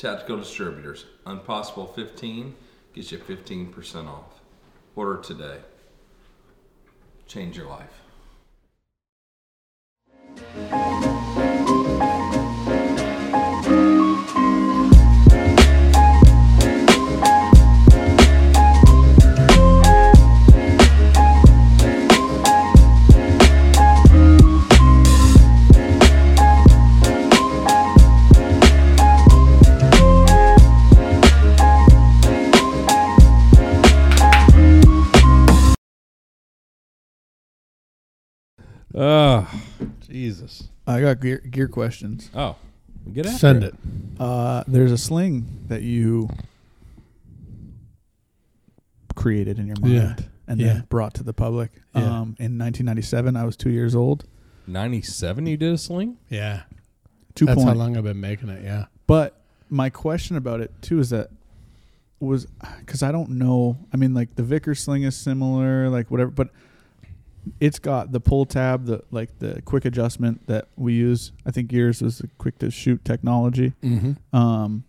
Tactical Distributors. Unpossible 15 gets you 15% off. Order today. Change your life. Oh, Jesus. I got gear, gear questions. Oh, get after Send it. Uh, there's a sling that you created in your mind Yeah. and Yeah. then brought to the public. Yeah. Um, in 1997, I was two years old. 97 you did a sling? Yeah. Two That's point. how long I've been making it. Yeah. But my question about it too is that was because I don't know. I mean, like the Vickers sling is similar, like whatever, but it's got the pull tab, the like the quick adjustment that we use. I think yours was the quick to shoot technology. Mm-hmm. Um,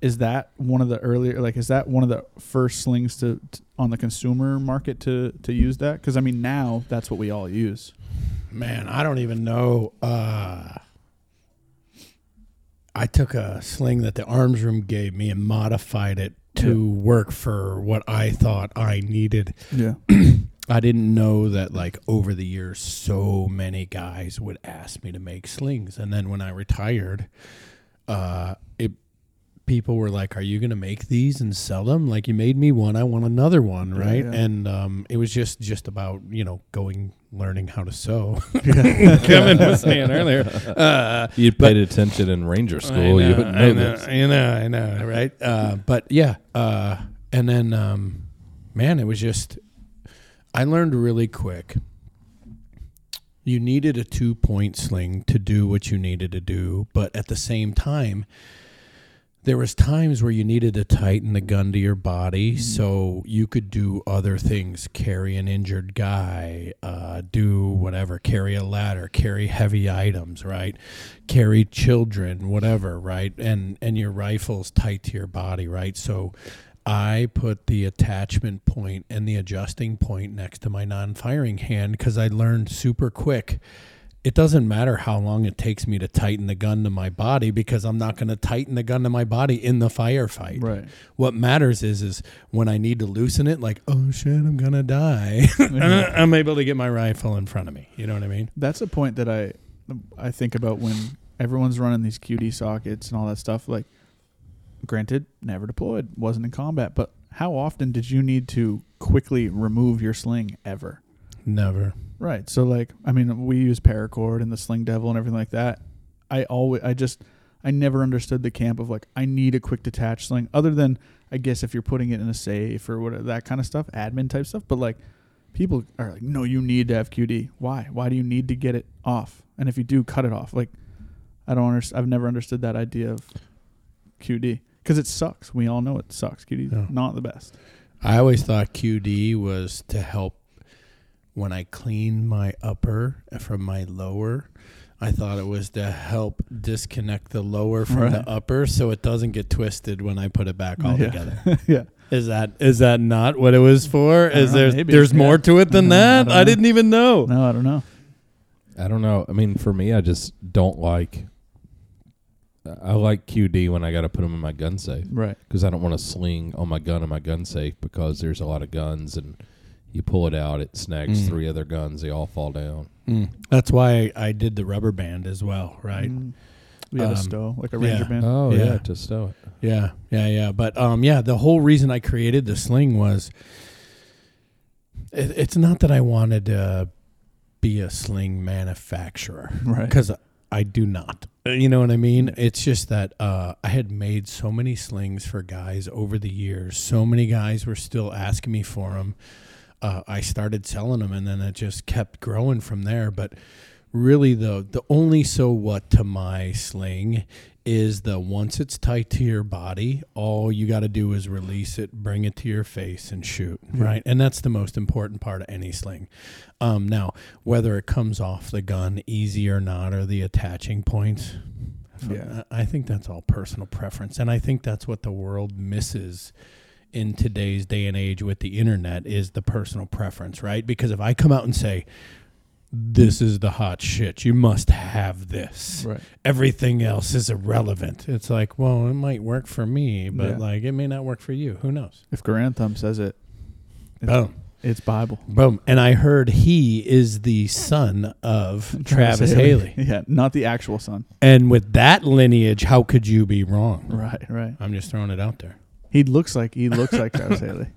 is that one of the earlier like is that one of the first slings to, to on the consumer market to to use that? Because I mean now that's what we all use. Man, I don't even know. Uh, I took a sling that the arms room gave me and modified it to work for what I thought I needed. Yeah. I didn't know that like over the years so many guys would ask me to make slings and then when I retired uh it people were like are you going to make these and sell them like you made me one I want another one right yeah. and um it was just just about you know going learning how to sew Kevin was saying earlier uh You paid attention in Ranger School. I you know, would know, I know, this. I know, I know, right? Uh, but yeah, uh, and then um, man, it was just I learned really quick. You needed a two point sling to do what you needed to do, but at the same time, there was times where you needed to tighten the gun to your body so you could do other things carry an injured guy uh, do whatever carry a ladder carry heavy items right? Carry children whatever right? And and your rifle's tight to your body right? So i put the attachment point and the adjusting point next to my non-firing hand because i learned super quick it doesn't matter how long it takes me to tighten the gun to my body because I'm not going to tighten the gun to my body in the firefight. Right. What matters is is when I need to loosen it, like oh shit, I'm gonna die. I'm able to get my rifle in front of me. You know what I mean? That's a point that I I think about when everyone's running these QD sockets and all that stuff. Like, granted, never deployed, wasn't in combat, but how often did you need to quickly remove your sling ever? Never. Right. So like, I mean, we use paracord and the Sling Devil and everything like that. I always, I just, I never understood the camp of like, I need a quick detach sling. Other than, I guess, if you're putting it in a safe or whatever that kind of stuff, admin type stuff. But like, people are like, no, you need to have QD. Why? Why do you need to get it off? And if you do, cut it off. Like, I don't understand. I've never understood that idea of QD because it sucks. We all know it sucks. QD Yeah. not the best. I always thought QD was to help when I clean my upper from my lower. I thought it was to help disconnect the lower from Right. the upper so it doesn't get twisted when I put it back all Yeah. together. yeah. Is that is that not what it was for? Is know, there maybe. there's Yeah. more to it than I that? don't I, didn't even know. No, I don't know. I don't know. I mean, for me, I just don't like. I like QD when I got to put them in my gun safe Right. because I don't want to sling on my gun in my gun safe because there's a lot of guns and you pull it out, it snags Mm. three other guns, they all fall down. Mm. That's why I did the rubber band as well, right? Mm. We had Um, a stow, like a ranger yeah. band. Oh Yeah. yeah, to stow it. Yeah, yeah, yeah. But um, yeah, the whole reason I created the sling was it, it's not that I wanted to be a sling manufacturer Right. because I do not. Uh, You know what I mean? It's just that uh, I had made so many slings for guys over the years. So many guys were still asking me for them. Uh, I started selling them, and then it just kept growing from there. But really, the the only so what to my sling is the once it's tight to your body, all you got to do is release it, bring it to your face, and shoot. Right, and that's the most important part of any sling. Um, now, whether it comes off the gun easy or not, or the attaching points, Yeah. I think that's all personal preference, and I think that's what the world misses in today's day and age with the internet is the personal preference, right? Because if I come out and say, "This is the hot shit. You must have this." Right. Everything else is irrelevant. It's like, well, it might work for me, but Yeah. like it may not work for you. Who knows? If Garand Thumb says it, it's, Boom. it's Bible. Boom. And I heard he is the son of Travis, Haley. Yeah, not the actual son. And with that lineage, how could you be wrong? Right, right. I'm just throwing it out there. He looks like he looks like Travis Haley,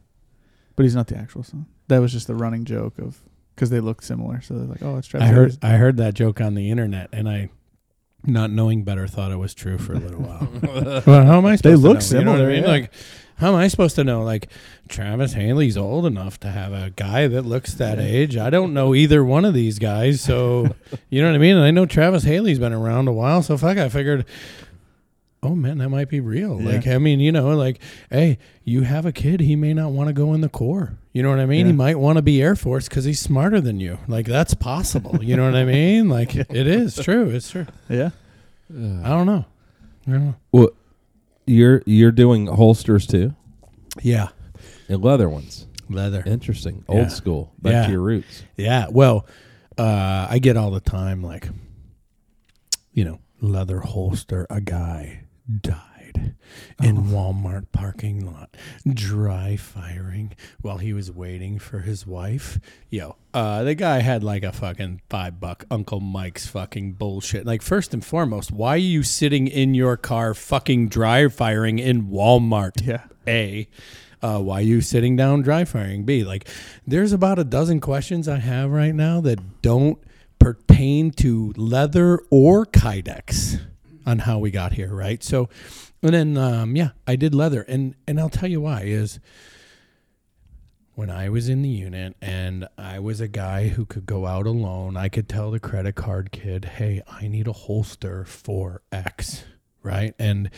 but he's not the actual son. That was just the running joke of because they look similar. So they're like, oh, it's Travis. I heard Haley's- I heard that joke on the internet, and I, not knowing better, thought it was true for a little while. well, how am I? Supposed They to look know? You know I similar, mean? yeah. Like, how am I supposed to know? Like, Travis Haley's old enough to have a guy that looks that Yeah. age. I don't know either one of these guys, so you know what I mean. And I know Travis Haley's been around a while, so fuck. I figured. Oh man, that might be real. Yeah. Like, I mean, you know, like, hey, you have a kid, he may not want to go in the Corps. You know what I mean? He might want to be Air Force because he's smarter than you. Like, that's possible. You know what I mean? Like, it is true. It's true. yeah. I don't know. I don't know. Well, you're you're doing holsters too, Yeah, and leather ones. leather. Interesting, Yeah. old school, back Yeah. to your roots. Yeah. Well, uh, I get all the time like, you know, leather holster. A guy died in Walmart parking lot, dry firing while he was waiting for his wife. Yo, uh, the guy had like a fucking five buck Uncle Mike's fucking bullshit. Like first and foremost, why are you sitting in your car fucking dry firing in Walmart? Yeah. A, uh, why you sitting down dry firing? B, like there's about a dozen questions I have right now that don't pertain to leather or kydex on how we got here, right? So, and then um, yeah, I did leather, and and I'll tell you why is when I was in the unit and I was a guy who could go out alone, I could tell the credit card kid, "Hey, I need a holster for X." Right? And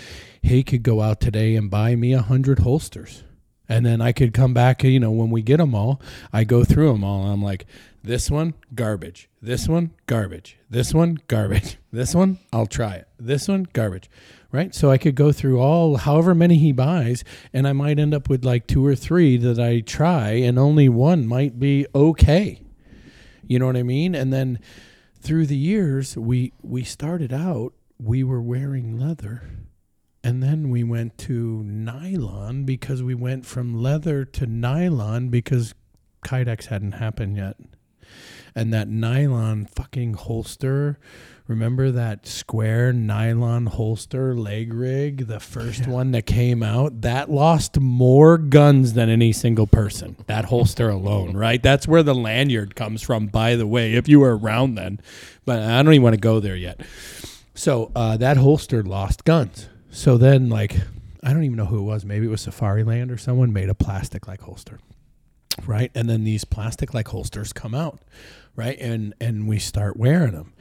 he could go out today and buy me a hundred holsters. And then I could come back, you know, when we get them all, I go through them all. I'm like, this one, garbage. This one, garbage. This one, garbage. This one, I'll try it. This one, garbage. Right? So I could go through all, however many he buys, and I might end up with like two or three that I try, and only one might be okay. You know what I mean? And then through the years, we we started out, we were wearing leather. And then we went to nylon because we went from leather to nylon because Kydex hadn't happened yet. And that nylon fucking holster, remember that square nylon holster leg rig, the first one that came out? That lost more guns than any single person. That holster alone, right? That's where the lanyard comes from, by the way, if you were around then. But I don't even want to go there yet. So uh, that holster lost guns. So then, like, I don't even know who it was. Maybe it was Safariland or someone made a plastic like holster, right? And then these plastic like holsters come out, right? And and we start wearing them.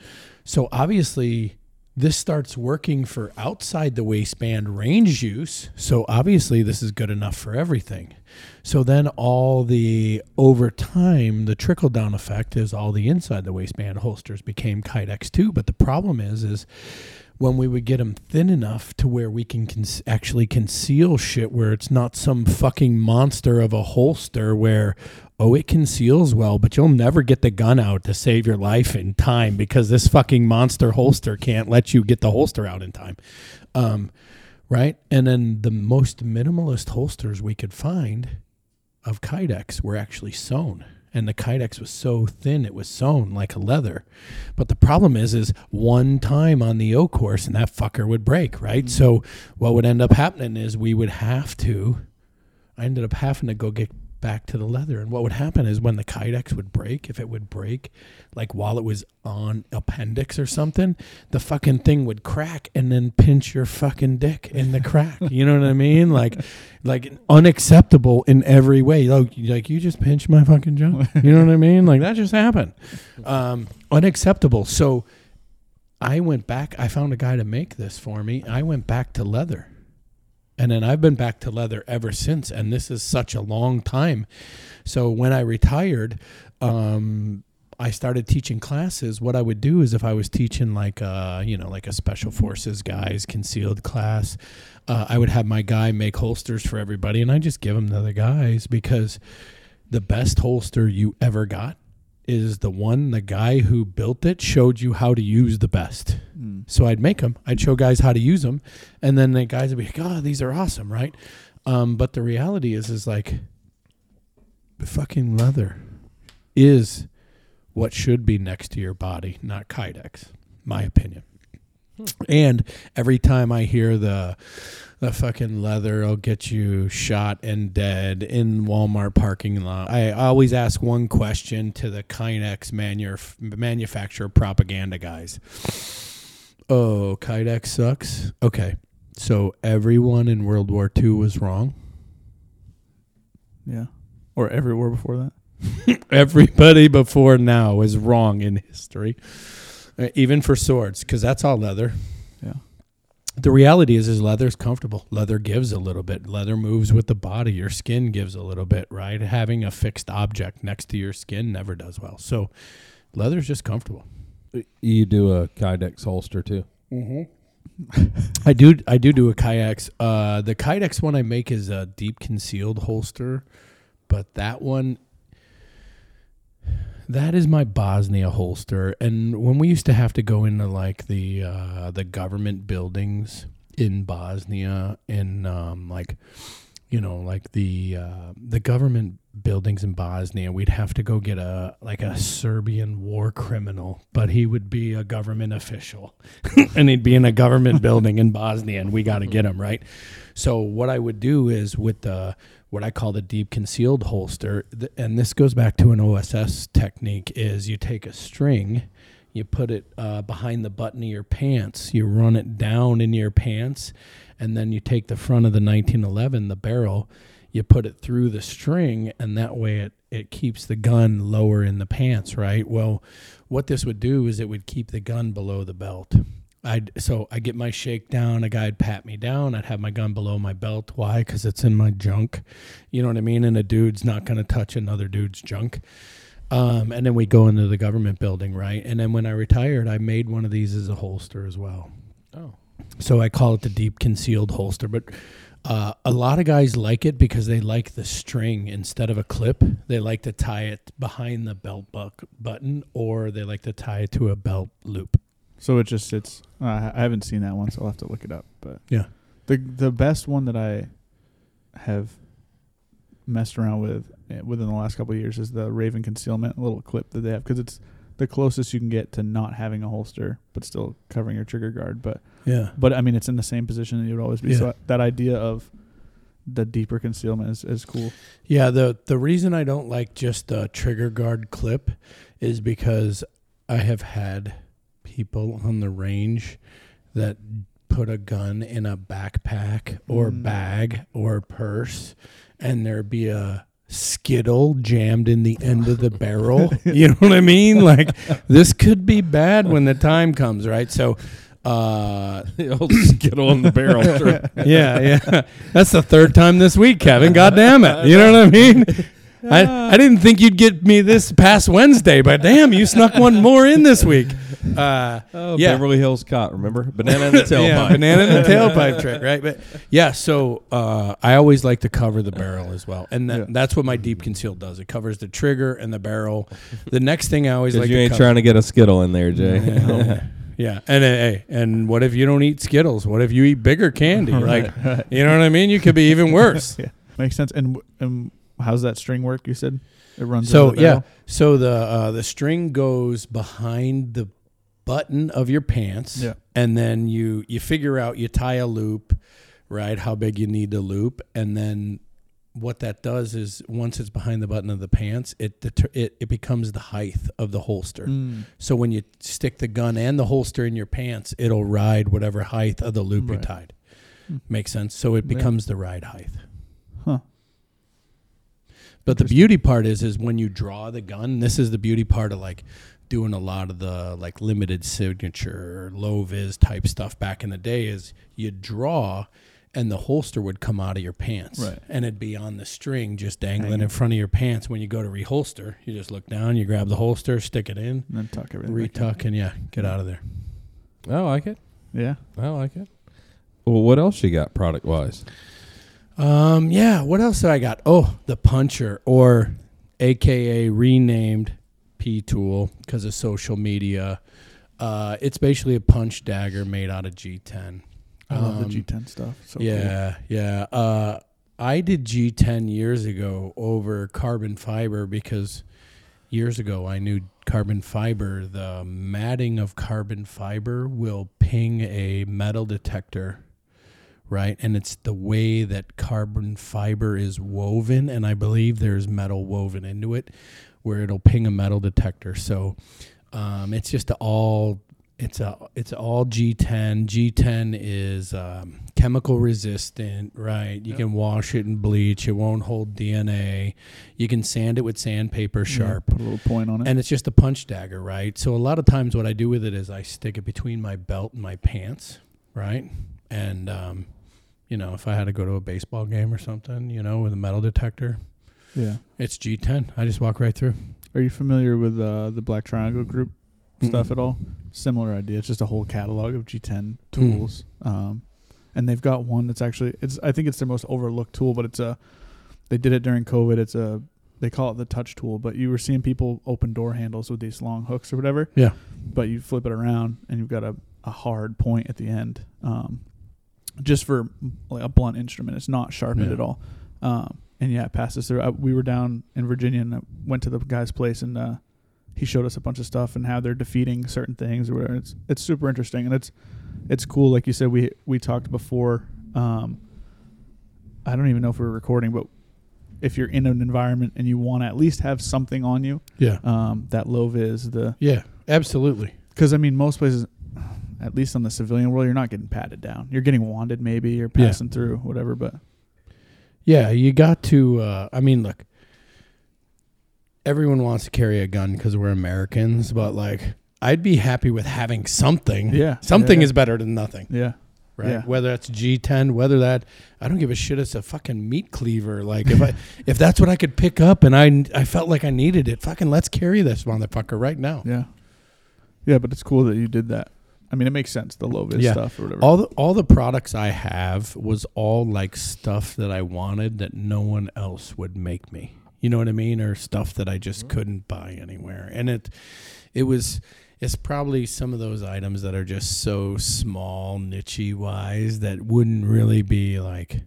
So obviously, this starts working for outside the waistband range use. So obviously, this is good enough for everything. So then all the over time, the trickle down effect is all the inside the waistband holsters became Kydex too. But the problem is, is when we would get them thin enough to where we can con- actually conceal shit where it's not some fucking monster of a holster where oh it conceals well but you'll never get the gun out to save your life in time because this fucking monster holster can't let you get the holster out in time. Um, right? And then the most minimalist holsters we could find of kydex were actually sewn and the kydex was so thin it was sewn like a leather. But the problem is is one time on the o course and that fucker would break right? Mm-hmm. So what would end up happening is we would have to i ended up having to go get back to the leather. And what would happen is when the kydex would break if it would break like while it was on appendix or something the fucking thing would crack and then pinch your fucking dick in the crack. You know what i mean? Like like unacceptable in every way. Like, like you just pinched my fucking junk. You know what i mean? Like that just happened. Um unacceptable. So i went back i found a guy to make this for me. I went back to leather and then I've been back to leather ever since. And this is such a long time. So when I retired, um, I started teaching classes, what I would do is if I was teaching like a, you know, like a special forces guys concealed class, uh, I would have my guy make holsters for everybody and I just give them to the guys because the best holster you ever got is the one the guy who built it showed you how to use the best. Mm. So I'd make them. I'd show guys how to use them, and then the guys would be like, "Oh, these are awesome, right?" Um, but the reality is, is like, the fucking leather is what should be next to your body, not Kydex. My opinion. And every time I hear the the fucking leather will get you shot and dead in Walmart parking lot. I always ask one question to the Kydex manuf- manufacturer propaganda guys. Oh, Kydex sucks. Okay, so everyone in World War II was wrong. Yeah. Or everywhere before that. Everybody before now is wrong in history, even for swords, because that's all leather. Yeah. The reality is, is leather is comfortable. Leather gives a little bit. Leather moves with the body. Your skin gives a little bit, right? Having a fixed object next to your skin never does well. So, leather's just comfortable. You do a Kydex holster too. I do. I do do a Kydex. Uh, the kydex one I make is a deep concealed holster, but that one, that is my Bosnia holster. And when we used to have to go into like the uh, the government buildings in Bosnia, and um, like you know, like the uh, the government buildings in Bosnia, we'd have to go get a like a Serbian war criminal, but he would be a government official, and he'd be in a government building in Bosnia, and we got to get him right. So what I would do is with the what I call the deep concealed holster, and this goes back to an OSS technique, is you take a string. You put it uh, behind the button of your pants. You run it down in your pants, and then you take the front of the 1911, the barrel, you put it through the string, and that way it, it keeps the gun lower in the pants, right? Well, what this would do is it would keep the gun below the belt. I'd so I get my shake down. A guy'd pat me down. I'd have my gun below my belt. Why? Because it's in my junk. You know what I mean? And a dude's not going to touch another dude's junk. Um, and then we go into the government building, right? And then when I retired, I made one of these as a holster as well. Oh. So I call it the deep concealed holster. But uh, a lot of guys like it because they like the string instead of a clip. They like to tie it behind the belt buck button, or they like to tie it to a belt loop. So it just sits. Uh, I haven't seen that one, so I'll have to look it up. But Yeah. the the best one that I have messed around with eh, within the last couple of years is the Raven concealment little clip that they have because it's the closest you can get to not having a holster but still covering your trigger guard. But Yeah. but I mean it's in the same position that you would always be. So that idea of the deeper concealment is, is cool. Yeah, the the reason I don't like just a trigger guard clip is because I have had people on the range that put a gun in a backpack or Mm. bag or purse and there be a skittle jammed in the end of the barrel. You know what I mean? Like this could be bad when the time comes, right? So uh the old skittle in the barrel. Yeah, yeah. That's the third time this week, Kevin. God damn it. You know what I mean? I, I didn't think you'd get me this past Wednesday, but damn, you snuck one more in this week. Uh, Oh, Yeah. Beverly Hills Cop. Remember banana in the tailpipe. yeah, banana in the tailpipe trick, right? But yeah, so uh, I always like to cover the barrel as well, and that, Yeah. that's what my deep conceal does. It covers the trigger and the barrel. The next thing I always Because like you to ain't cover- trying to get a skittle in there, Jay. yeah. Yeah, and uh, hey, and what if you don't eat Skittles? What if you eat bigger candy? Like, you know what I mean? You could be even worse. Yeah, makes sense. And and how's that string work? You said it runs. So the yeah, so the uh, the string goes behind the button of your pants, Yeah. and then you you figure out you tie a loop, right? How big you need to loop, and then what that does is once it's behind the button of the pants, it deter- it it becomes the height of the holster. Mm. So when you stick the gun and the holster in your pants, it'll ride whatever height of the loop you Right. tied. Hmm. Makes sense. So it Yeah. becomes the ride height. Huh. But the beauty part is, is when you draw the gun. This is the beauty part of like doing a lot of the like limited signature, low vis type stuff back in the day. Is you draw, and the holster would come out of your pants, Right. and it'd be on the string, just dangling Hanging. in front of your pants. When you go to reholster, you just look down, you grab the holster, stick it in, And then tuck everything. back in. retuck, and yeah, get out of there. Oh, I like it. Yeah. I like it. Well, what else you got product wise? Um, yeah. What else do I got? Oh, the puncher, or AKA renamed P tool because of social media. Uh, it's basically a punch dagger made out of G10. I love Um, the G10 stuff. So cool. yeah, yeah. Uh, I did G10 years ago over carbon fiber because years ago I knew carbon fiber, the matting of carbon fiber will ping a metal detector, right? And it's the way that carbon fiber is woven, and I believe there's metal woven into it where it'll ping a metal detector. So um, it's just all it's a it's all G10. G10 is um, chemical resistant, right? You can wash it and bleach. It won't hold DNA. You can sand it with sandpaper sharp. Yeah, put a little point on it. And it's just a punch dagger, right? So a lot of times, what I do with it is I stick it between my belt and my pants, right? And um, you know, if I had to go to a baseball game or something, you know, with a metal detector, yeah. it's G10. I just walk right through. Are you familiar with uh, the Black Triangle Group stuff Mm-mm. at all? Similar idea. It's just a whole catalog of G10 Mm. tools. Um, and they've got one that's actually it's I think it's their most overlooked tool, but it's a they did it during COVID. It's a they call it the touch tool, but you were seeing people open door handles with these long hooks or whatever. Yeah. But you flip it around and you've got a, a hard point at the end. Um, just for like a blunt instrument. It's not sharpened Yeah. at all. Um, and yeah, it passes through. I, we were down in Virginia and I went to the guy's place and uh, he showed us a bunch of stuff and how they're defeating certain things or whatever. It's it's super interesting and it's it's cool. Like you said, we we talked before. Um, I don't even know if we are recording, but if you're in an environment and you want to at least have something on you, Yeah. um, that low vis the Yeah. Absolutely. because I mean most places, at least on the civilian world, you're not getting patted down. You're getting wanded maybe. You're Yeah. passing through whatever, but Yeah, you got to. Uh, I mean, look, everyone wants to carry a gun because we're Americans, but like, I'd be happy with having something. yeah, Something yeah, is better than nothing, yeah. right? Yeah. Whether that's G10, whether that I don't give a shit. It's a fucking meat cleaver. Like if I if that's what I could pick up and I I felt like I needed it, fucking let's carry this motherfucker right now. Yeah. Yeah, but it's cool that you did that. I mean, it makes sense, the low vis Yeah. stuff or whatever. All the all the products I have was all like stuff that I wanted that no one else would make me. You know what I mean? Or stuff that I just couldn't buy anywhere. And it it was it's probably some of those items that are just so small, nichey wise that wouldn't really be like,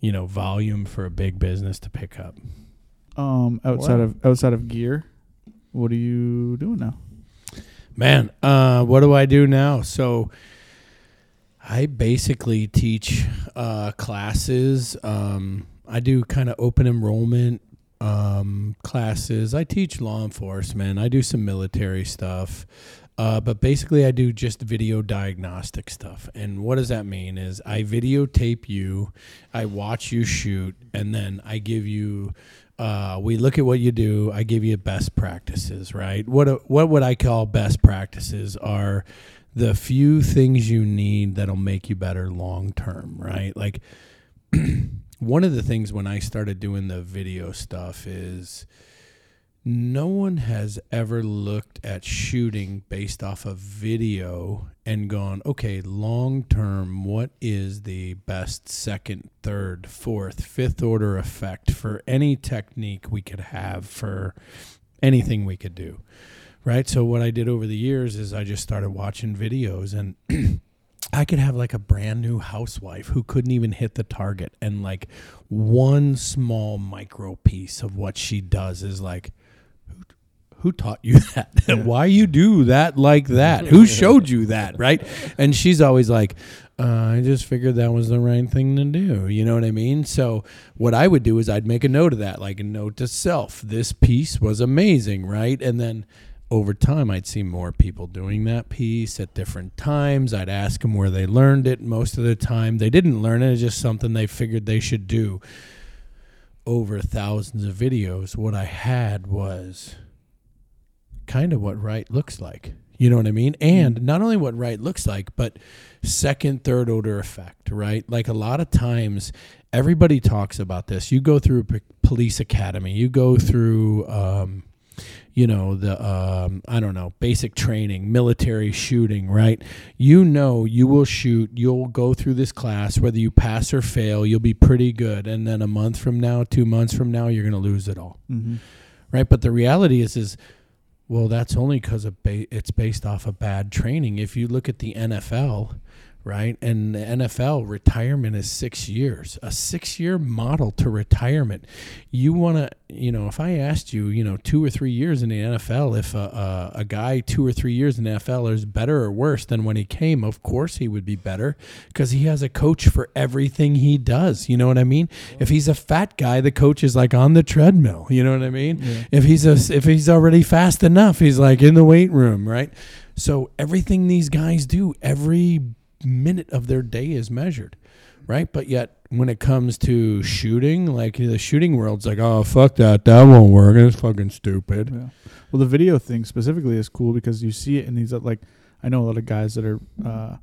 you know, volume for a big business to pick up. um, outside Wow. of outside of gear, what are you doing now? Man, uh, what do I do now? So I basically teach uh, classes. Um, I do kind of open enrollment um, classes. I teach law enforcement. I do some military stuff. Uh, but basically, I do just video diagnostic stuff. And what does that mean? Is I videotape you, I watch you shoot, and then I give you uh, we look at what you do. I give you best practices, right? What what would I call best practices are the few things you need that'll make you better long term, right? Like one of the things when I started doing the video stuff is no one has ever looked at shooting based off of video and gone, okay, long term, what is the best second, third, fourth, fifth order effect for any technique we could have for anything we could do? Right. So, what I did over the years is I just started watching videos and I could have like a brand new housewife who couldn't even hit the target. And like one small micro piece of what she does is like, who taught you that? Why you do that like that? Who showed you that? Right. And she's always like, uh, I just figured that was the right thing to do. You know what I mean? So what I would do is I'd make a note of that, like a note to self. This piece was amazing, right? And then over time, I'd see more people doing that piece at different times. I'd ask them where they learned it. Most of the time, they didn't learn it. It's just something they figured they should do. Over thousands of videos, what I had was kind of what right looks like. You know what I mean? And not only what right looks like, but second, third order effect, right? Like a lot of times, everybody talks about this. You go through p- police academy, you go through, um, you know, the, um, I don't know, basic training, military shooting, right? You know, you will shoot, you'll go through this class, whether you pass or fail, you'll be pretty good. And then a month from now, two months from now, you're going to lose it all Mm-hmm. right? But the reality is, is well, that's only because it's based off of bad training. If you look at the NFL, right, and the NFL retirement is six years, a six-year model to retirement. You want to, you know, if I asked you, you know, two or three years in the NFL, if a, a, a guy two or three years in the NFL is better or worse than when he came, of course he would be better because he has a coach for everything he does. You know what I mean? If he's a fat guy, the coach is like on the treadmill. You know what I mean? Yeah. If he's a, if he's already fast enough, he's like in the weight room, right? So everything these guys do, every minute of their day is measured, right? But yet when it comes to shooting, like the shooting world's like, oh fuck that, that won't work. It's fucking stupid. Yeah. Well, the video thing specifically is cool because you see it in these like I know a lot of guys that are uh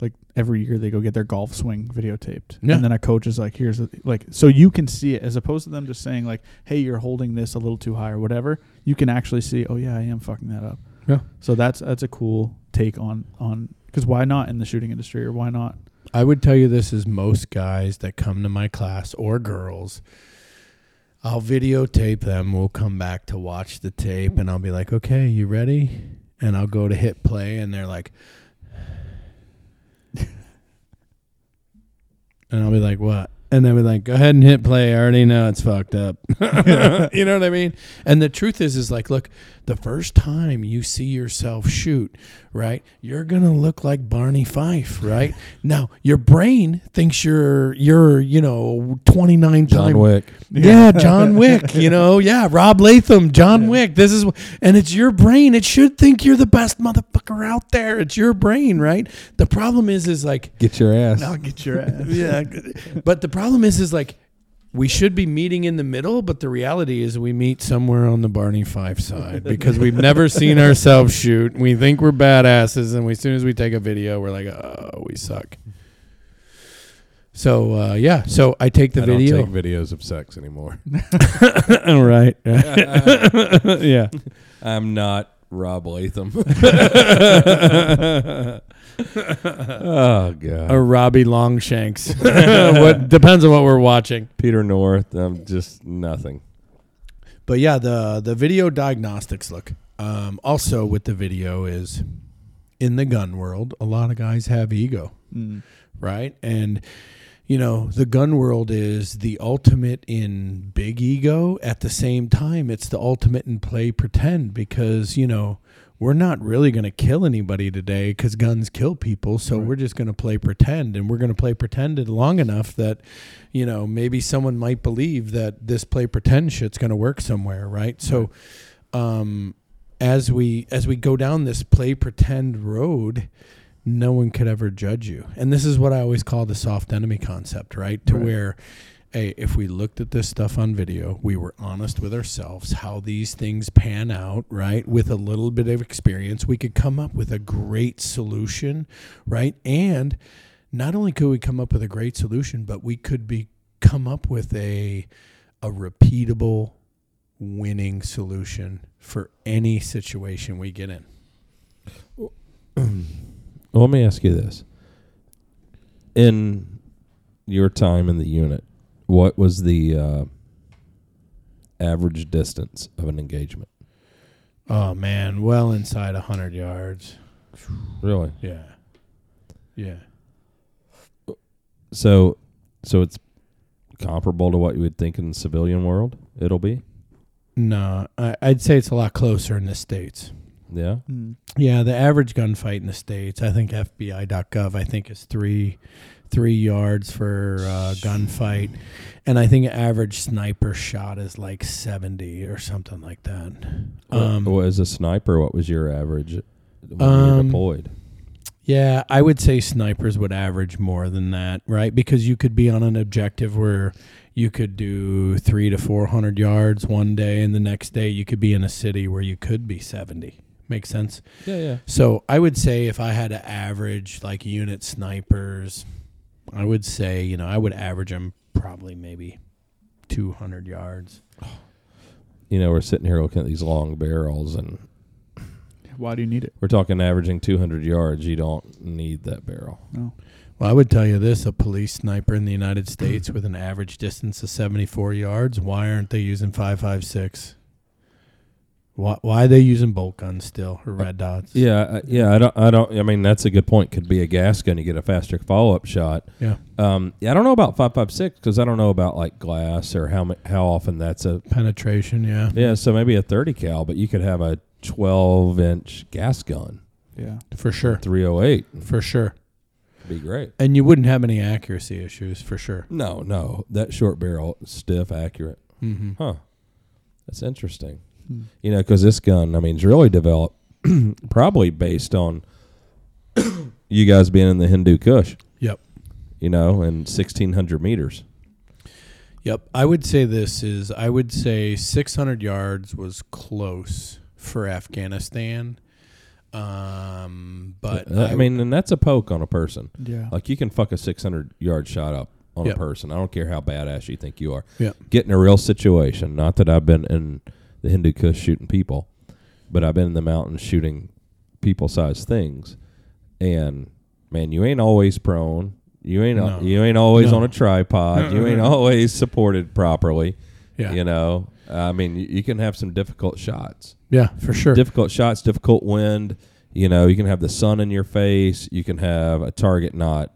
like every year they go get their golf swing videotaped, Yeah. and then a coach is like, "Here's a, like," so you can see it as opposed to them just saying like, "Hey, you're holding this a little too high" or whatever. You can actually see, "Oh yeah, I am fucking that up." Yeah. So that's that's a cool take on on because why not in the shooting industry or why not? I would tell you this is most guys that come to my class or girls. I'll videotape them. We'll come back to watch the tape, and I'll be like, "Okay, you ready?" And I'll go to hit play, and they're like, and I'll be like, "What?" And they'll be like, "Go ahead and hit play. I already know it's fucked up." you know what I mean? And the truth is, is like, look, the first time you see yourself shoot, right, you're gonna look like Barney Fife, right? now, your brain thinks you're you're you know 29 John time Wick. yeah, John Wick, you know, yeah, Rob Latham, John Wick. This is, and it's your brain. It should think you're the best motherfucker out there. It's your brain, right? The problem is, is like, Get your ass. I'll get your ass. yeah, but the problem is, is like, we should be meeting in the middle, but the reality is we meet somewhere on the Barney Fife side because we've never seen ourselves shoot. We think we're badasses, and we, as soon as we take a video, we're like, oh, we suck. So uh, yeah, so I take the I video. don't take videos of sex anymore. All right. yeah. I'm not Rob Latham. oh god. Or Robbie Longshanks. what depends on what we're watching. Peter North. I'm just nothing. But yeah, the the video diagnostics look. Um, also with the video is in the gun world, a lot of guys have ego, Mm. right? And you know, the gun world is the ultimate in big ego. At the same time, it's the ultimate in play pretend because, you know, we're not really going to kill anybody today because guns kill people. So Right. we're just going to play pretend. And we're going to play pretend long enough that, you know, maybe someone might believe that this play pretend shit's going to work somewhere. Right. So, um, as we as we go down this play pretend road, no one could ever judge you. And this is what I always call the soft enemy concept, right? To Right. where hey, if we looked at this stuff on video, we were honest with ourselves, how these things pan out, right? With a little bit of experience, we could come up with a great solution, right? And not only could we come up with a great solution, but we could be come up with a a repeatable winning solution for any situation we get in. Well, let me ask you this. In your time in the unit, what was the uh, average distance of an engagement? Oh man, well inside a hundred yards. Really? Yeah, yeah. So, so it's comparable to what you would think in the civilian world. It'll be. No, I, I'd say it's a lot closer in the states. Yeah. Mm. Yeah, the average gunfight in the states, I think FBI.gov, I think is three three yards for uh, gunfight, and I think average sniper shot is like seventy or something like that. Um, what, as a sniper, what was your average when you were Um, deployed? Yeah, I would say snipers would average more than that, right? Because you could be on an objective where you could do three to four hundred yards one day, and the next day you could be in a city where you could be seventy. Makes sense. Yeah, yeah. So I would say if I had to average like unit snipers, I would say you know I would average them probably maybe 200 yards. You know, we're sitting here looking at these long barrels, and Why do you need it? we're talking averaging 200 yards. You don't need that barrel. No. Well, I would tell you this: a police sniper in the United States with an average distance of 74 yards. Why aren't they using 5.56? Why, why are they using bolt guns still or red dots? Yeah, uh, yeah. I don't. I don't. I mean, that's a good point. Could be a gas gun. You get a faster follow up shot. Yeah. Um, yeah, I don't know about five five six because I don't know about like glass or how how often that's a Penetration. Yeah. yeah. So maybe a thirty cal, but you could have a twelve inch gas gun, Yeah. For sure. three oh eight. For sure. Be great. And you wouldn't have any accuracy issues for sure. No, no, that short barrel, stiff, accurate. Mm-hmm. Huh. That's interesting. Hmm. You know, because this gun, I mean, is really developed probably based on you guys being in the Hindu Kush. Yep. You know, and sixteen hundred meters. Yep. I would say this is I would say 600 yards was close for Afghanistan. Um, but Uh, I mean, and that's a poke on a person. Yeah. Like you can fuck a six hundred yard shot up on Yep. a person. I don't care how badass you think you are. Yep. Get in a real situation. Not that I've been in the Hindu Kush shooting people, but I've been in the mountains shooting people sized things. And man, you ain't always prone. You ain't No. you ain't always No. on a tripod. you ain't always supported properly. yeah. You know, I mean, you, you can have some difficult shots. Yeah, for sure. Difficult shots, difficult wind. You know, you can have the sun in your face. You can have a target not,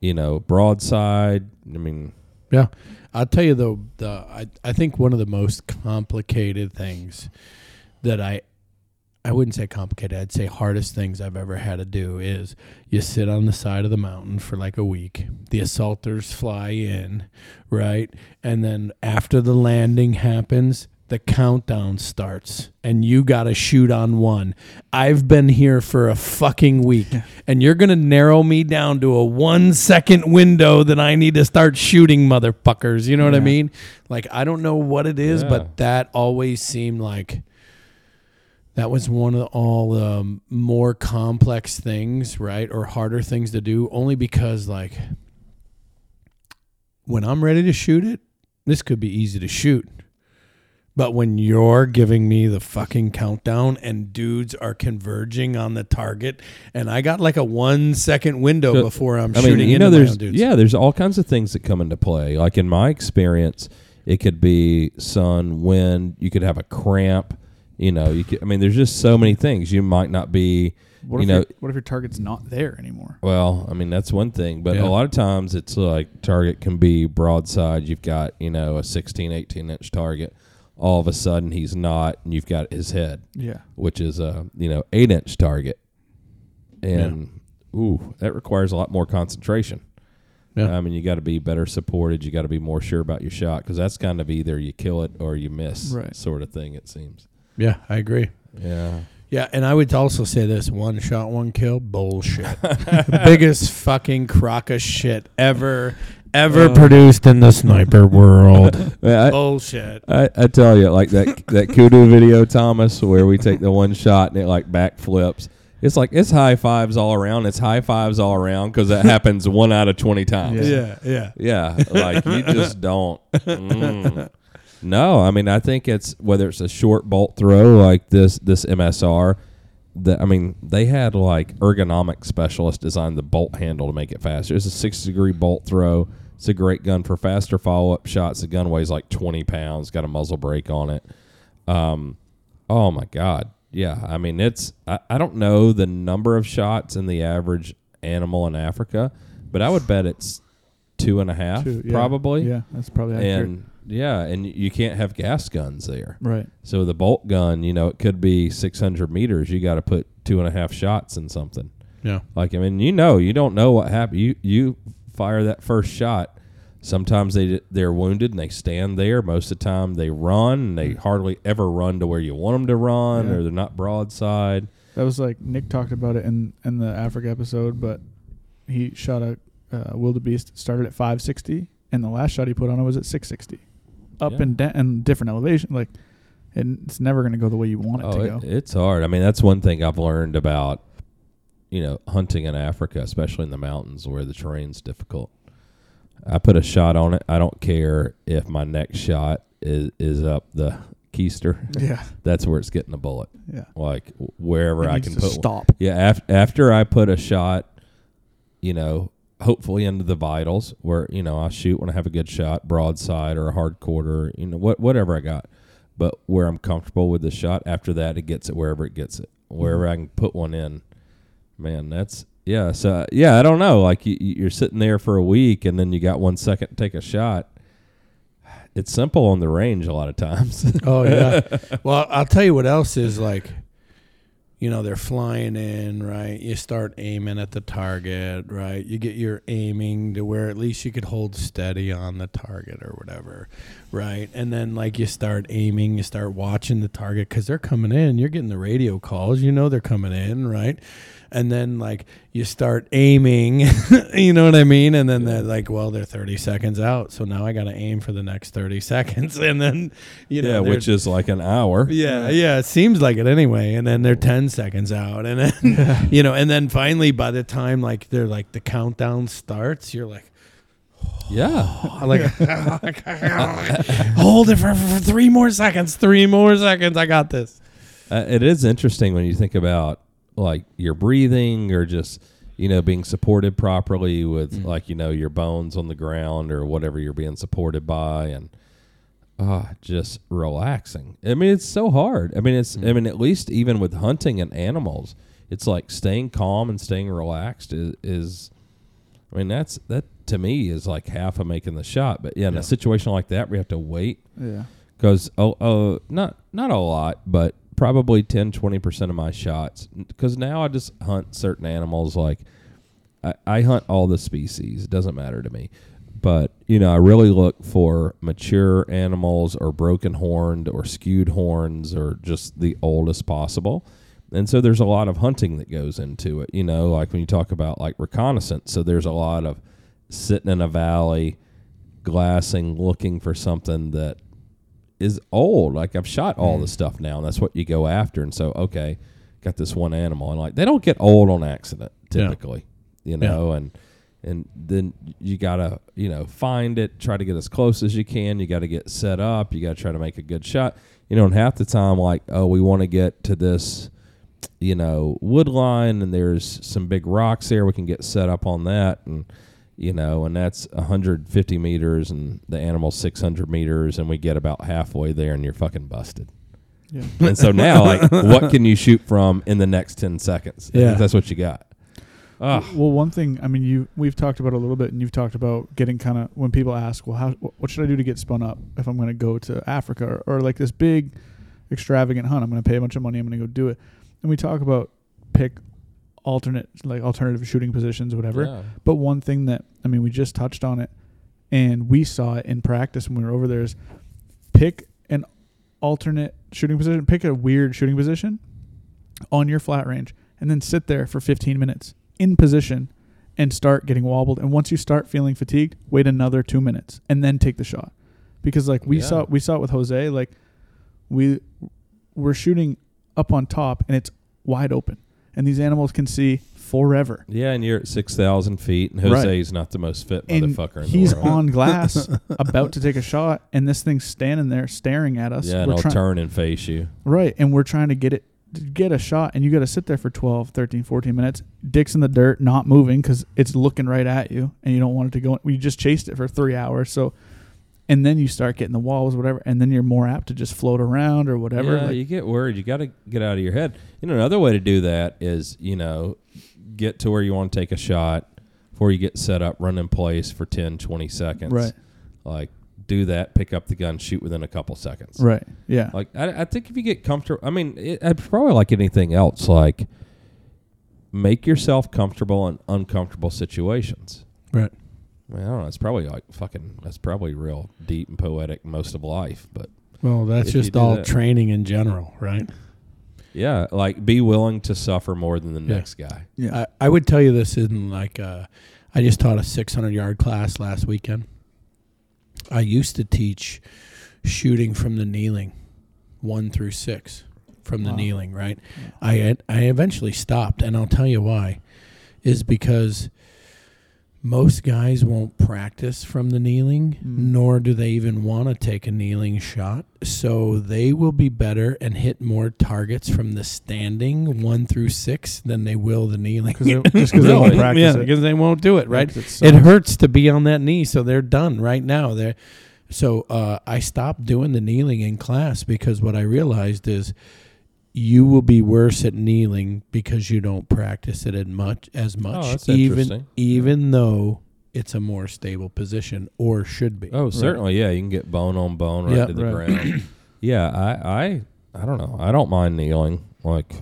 you know, broadside. I mean, Yeah, I'll tell you though. The I I think one of the most complicated things that I I wouldn't say complicated. I'd say hardest things I've ever had to do is you sit on the side of the mountain for like a week. The assaulters fly in, right, and then after the landing happens. The countdown starts, and you got to shoot on one. I've been here for a fucking week, and you're gonna narrow me down to a one second window that I need to start shooting motherfuckers. You know what I mean? Like I don't know what it is, Yeah. but that always seemed like that was one of all the more complex things, right, or harder things to do. Only because like when I'm ready to shoot it, this could be easy to shoot. But when you're giving me the fucking countdown and dudes are converging on the target, and I got like a one second window So, before I'm I shooting mean, you into know, my there's own dudes. yeah, there's all kinds of things that come into play. Like in my experience, it could be sun, wind. You could have a cramp. You know, you could. I mean, there's just so many things. You might not be. What you if know, your, what if your target's not there anymore? Well, I mean that's one thing, but Yeah. a lot of times it's like target can be broadside. You've got you know a 16, 18 inch target. All of a sudden he's not, and you've got his head, Yeah. which is a you know eight inch target, and ooh, that requires a lot more concentration. Yeah. I mean you got to be better supported. You got to be more sure about your shot because that's kind of either you kill it or you miss, Right. sort of thing. It seems. yeah, I agree. Yeah. Yeah, and I would also say this: one shot, one kill, bullshit. Biggest fucking crock of shit ever, ever Uh. produced in the sniper world. I, bullshit. I, I tell you, like that that kudu video, Thomas, where we take the one shot and it like backflips. It's like it's high fives all around. It's high fives all around because that happens one out of twenty times. Yeah. Yeah, yeah. Yeah, like you just don't. mm. No, I mean I think it's whether it's a short bolt throw like this this MSR. That I mean they had like ergonomic specialists design the bolt handle to make it faster. It's a six degree bolt throw. It's a great gun for faster follow up shots. The gun weighs like twenty pounds. Got a muzzle brake on it. Um, oh my god, yeah. I mean it's I, I don't know the number of shots in the average animal in Africa, but I would bet it's two and a half Two, yeah. probably. Yeah, that's probably accurate. And yeah, and you can't have gas guns there. right. So the bolt gun, you know, it could be 600 meters. You got to put two and a half shots in something. Yeah. Like I mean, you know, you don't know what happened. You you fire that first shot. Sometimes they they're wounded and they stand there. Most of the time they run and they hardly ever run to where you want them to run, Yeah. or they're not broadside. That was like Nick talked about it in in the Africa episode, but he shot a uh, wildebeest started at 560, and the last shot he put on it was at 660, up Yeah. and down and different elevation. Like and it's never going to go the way you want it Oh, to it, go. it's hard. I mean, that's one thing I've learned about, you know, hunting in Africa, especially in the mountains where the terrain's difficult. I put a shot on it. I don't care if my next shot is is up the keister. yeah, That's where it's getting a bullet. yeah. Like wherever It I can put. one. stop. Yeah, af- after I put a shot, you know, hopefully into the vitals, where you know I shoot when I have a good shot, broadside or a hard quarter, you know, what whatever I got. But where I'm comfortable with the shot, after that, it gets it wherever it gets it, wherever I can put one in. Man, that's yeah. So yeah, I don't know. Like you, you're sitting there for a week, and then you got one second to take a shot. It's simple on the range a lot of times. Oh yeah. well, I'll tell you what else is like. You know, they're flying in, right? You start aiming at the target, right? You get your aiming to where at least you could hold steady on the target or whatever, right? And then like you start aiming, you start watching the target because they're coming in. You're getting the radio calls, you know they're coming in, right? And then like you start aiming, you know what I mean? And then they're like, well, they're 30 seconds out, so now I got to aim for the next 30 seconds, and then you know, yeah, which is like an hour. yeah, yeah, it seems like it anyway. And then they're 10 seconds out. And then, you know, and then finally, by the time like they're like the countdown starts, you're like, Yeah. like, hold it for, for three more seconds, three more seconds. I got this. Uh, it is interesting when you think about like your breathing or just you know being supported properly with like you know your bones on the ground or whatever you're being supported by and ah just relaxing. I mean it's so hard. I mean it's i mean at least even with hunting and animals it's like staying calm and staying relaxed is, is i mean that's that to me is like half of making the shot. But yeah in Yeah. a situation like that we have to wait Yeah, because oh, oh not not a lot but probably 10 20% of my shots because now i just hunt certain animals like I, I hunt all the species it doesn't matter to me. But you know i really look for mature animals or broken horned or skewed horns or just the oldest possible. And so there's a lot of hunting that goes into it you know like when you talk about like reconnaissance. So there's a lot of sitting in a valley glassing looking for something that is old. Like I've shot all the hmm. stuff now, and that's what you go after. And so, okay, got this one animal, and like they don't get old on accident Yeah. typically, you know, and and then you gotta you know find it, try to get as close as you can. You got to get set up. You got to try to make a good shot. You know, and half the time, like oh, we want to get to this. You know, wood line, and there's some big rocks there. We can get set up on that, and you know, and that's 150 meters, and the animal's 600 meters, and we get about halfway there, and you're fucking busted. yeah. And so now, like, what can you shoot from in the next 10 seconds? Yeah. that's what you got. Ugh. Ah. Well, one thing I mean, you we've talked about a little bit, and you've talked about getting kind of when people ask, well, how what should I do to get spun up if I'm going to go to Africa or, or like this big extravagant hunt? I'm going to pay a bunch of money. I'm going to go do it, and we talk about pick alternate like alternative shooting positions, whatever. Yeah. But one thing that I mean, we just touched on it, and we saw it in practice when we were over there is pick an alternate shooting position, pick a weird shooting position on your flat range, and then sit there for 15 minutes in position and start getting wobbled. And once you start feeling fatigued, wait another two minutes and then take the shot. Because like we Yeah. saw, we saw it with Jose. Like we we're shooting up on top and it's wide open, and these animals can see forever. Yeah, and you're at 6,000 feet, and Right. Jose's not the most fit and motherfucker in he's the world. on glass about to take a shot and this thing's standing there staring at us yeah, and we're he'll trying turn and face you. right and we're trying to get it get a shot and you got to sit there for 12 13 14 minutes dicks in the dirt not moving because it's looking right at you and you don't want it to go we just chased it for three hours so and then you start getting the walls whatever and then you're more apt to just float around or whatever Yeah, like, you get worried. You got to get out of your head. You know, another way to do that is, you know, get to where you want to take a shot before you get set up, run in place for 10, 20 seconds. right Like, do that, pick up the gun, shoot within a couple seconds. right yeah Like, I, I think if you get comfortable, I mean, it, it's probably like anything else. Like, make yourself comfortable in uncomfortable situations. Right. I, I don't know. It's probably like fucking, that's probably real deep and poetic most of life. But Well, that's just all that. training in general, right? yeah, like be willing to suffer more than the Yeah. next guy. yeah I, I would tell you this isn't like uh, I just taught a 600 yard class last weekend. I used to teach shooting from the kneeling, one through six from the Wow. kneeling. Right. I had, I eventually stopped, and I'll tell you why. Is because most guys won't practice from the kneeling, Mm. nor do they even want to take a kneeling shot. So they will be better and hit more targets from the standing one through six than they will the kneeling. 'Cause just 'cause they won't practice yeah, it. because they won't do it. Right. It It hurts to be on that knee, so they're done right now. They so uh, I stopped doing the kneeling in class because what I realized is you will be worse at kneeling because you don't practice it as much as much, Oh, that's even interesting. even though it's a more stable position or should be. Oh, certainly, yeah. You can get bone on bone right Yeah, to the right. ground. yeah, I, I, I don't know. I don't mind kneeling. Like,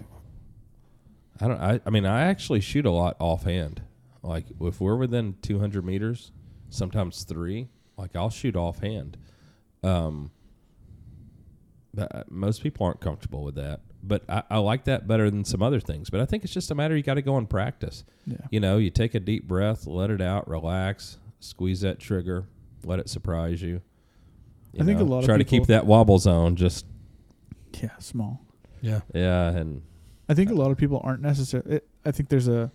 I don't. I, I mean, I actually shoot a lot offhand. Like, if we're within 200 meters, sometimes three. Like, I'll shoot offhand. Um, but uh, most people aren't comfortable with that. But I, I like that better than some other things. But I think it's just a matter you got to go and practice. Yeah. You know, you take a deep breath, let it out, relax, squeeze that trigger, let it surprise you. You I think a know, lot of try to keep that wobble zone. Just Yeah, small. Yeah. yeah, and I think a lot of people aren't necessarily. I think there's a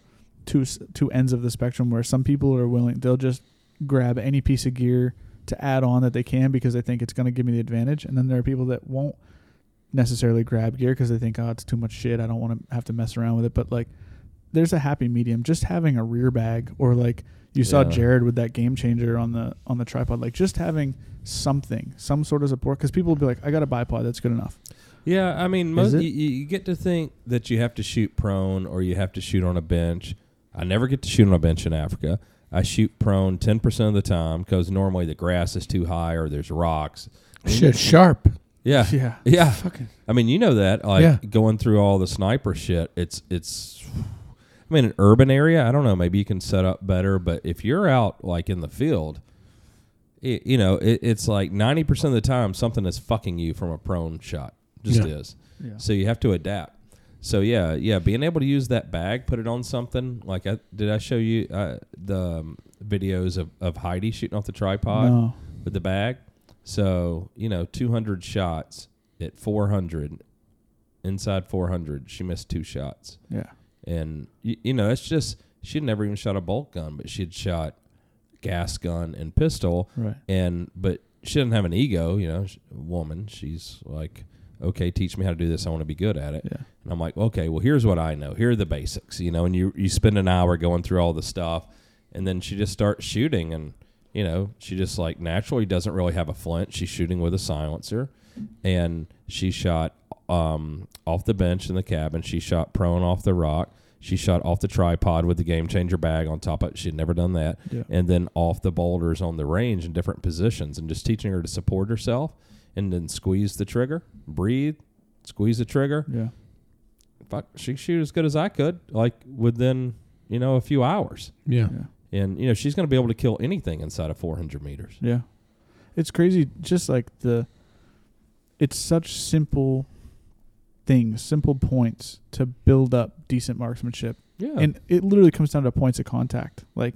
two two ends of the spectrum where some people are willing. They'll just grab any piece of gear to add on that they can because they think it's going to give me the advantage, and then there are people that won't necessarily grab gear because they think, oh, it's too much shit. I don't want to have to mess around with it. But like, there's a happy medium. Just having a rear bag, or like you saw Jared with that game changer on the on the tripod. Like just having something, some sort of support, because people will be like, I got a bipod. That's good enough. yeah. I mean, most you, you get to think that you have to shoot prone or you have to shoot on a bench. I never get to shoot on a bench in Africa. I shoot prone ten percent of the time because normally the grass is too high or there's rocks. Shit, sharp. Yeah, Yeah. yeah. Fucking. I mean, you know that, like Yeah. going through all the sniper shit. It's it's. I mean, an urban area. I don't know. Maybe you can set up better, but if you're out like in the field, it, you know, it, it's like ninety percent of the time something is fucking you from a prone shot. Just Yeah. is. Yeah. So you have to adapt. So yeah, yeah, being able to use that bag, put it on something. Like, I, did I show you uh, the um, videos of, of Heidi shooting off the tripod? No. with the bag. So, you know, 200 shots at 400, inside 400, she missed two shots. Yeah. And, you, you know, it's just, she'd never even shot a bolt gun, but she'd shot gas gun and pistol. Right. And, but she doesn't have an ego, you know, sh woman. She's like, okay, teach me how to do this. I want to be good at it. Yeah. And I'm like, okay, well, here's what I know. Here are the basics, you know. And you you spend an hour going through all the stuff, and then she just starts shooting, and you know, she just like naturally doesn't really have a flint. She's shooting with a silencer, and she shot um, off the bench in the cabin. She shot prone off the rock. She shot off the tripod with the game changer bag on top of it. She'd never done that. Yeah. And then off the boulders on the range in different positions, and just teaching her to support herself, and then squeeze the trigger, breathe, squeeze the trigger, Yeah. fuck, she could shoot as good as I could, like within you know a few hours. Yeah. Yeah. And you know she's going to be able to kill anything inside of 400 meters. Yeah. It's crazy just like the it's such simple things, simple points to build up decent marksmanship. Yeah, And it literally comes down to points of contact. Like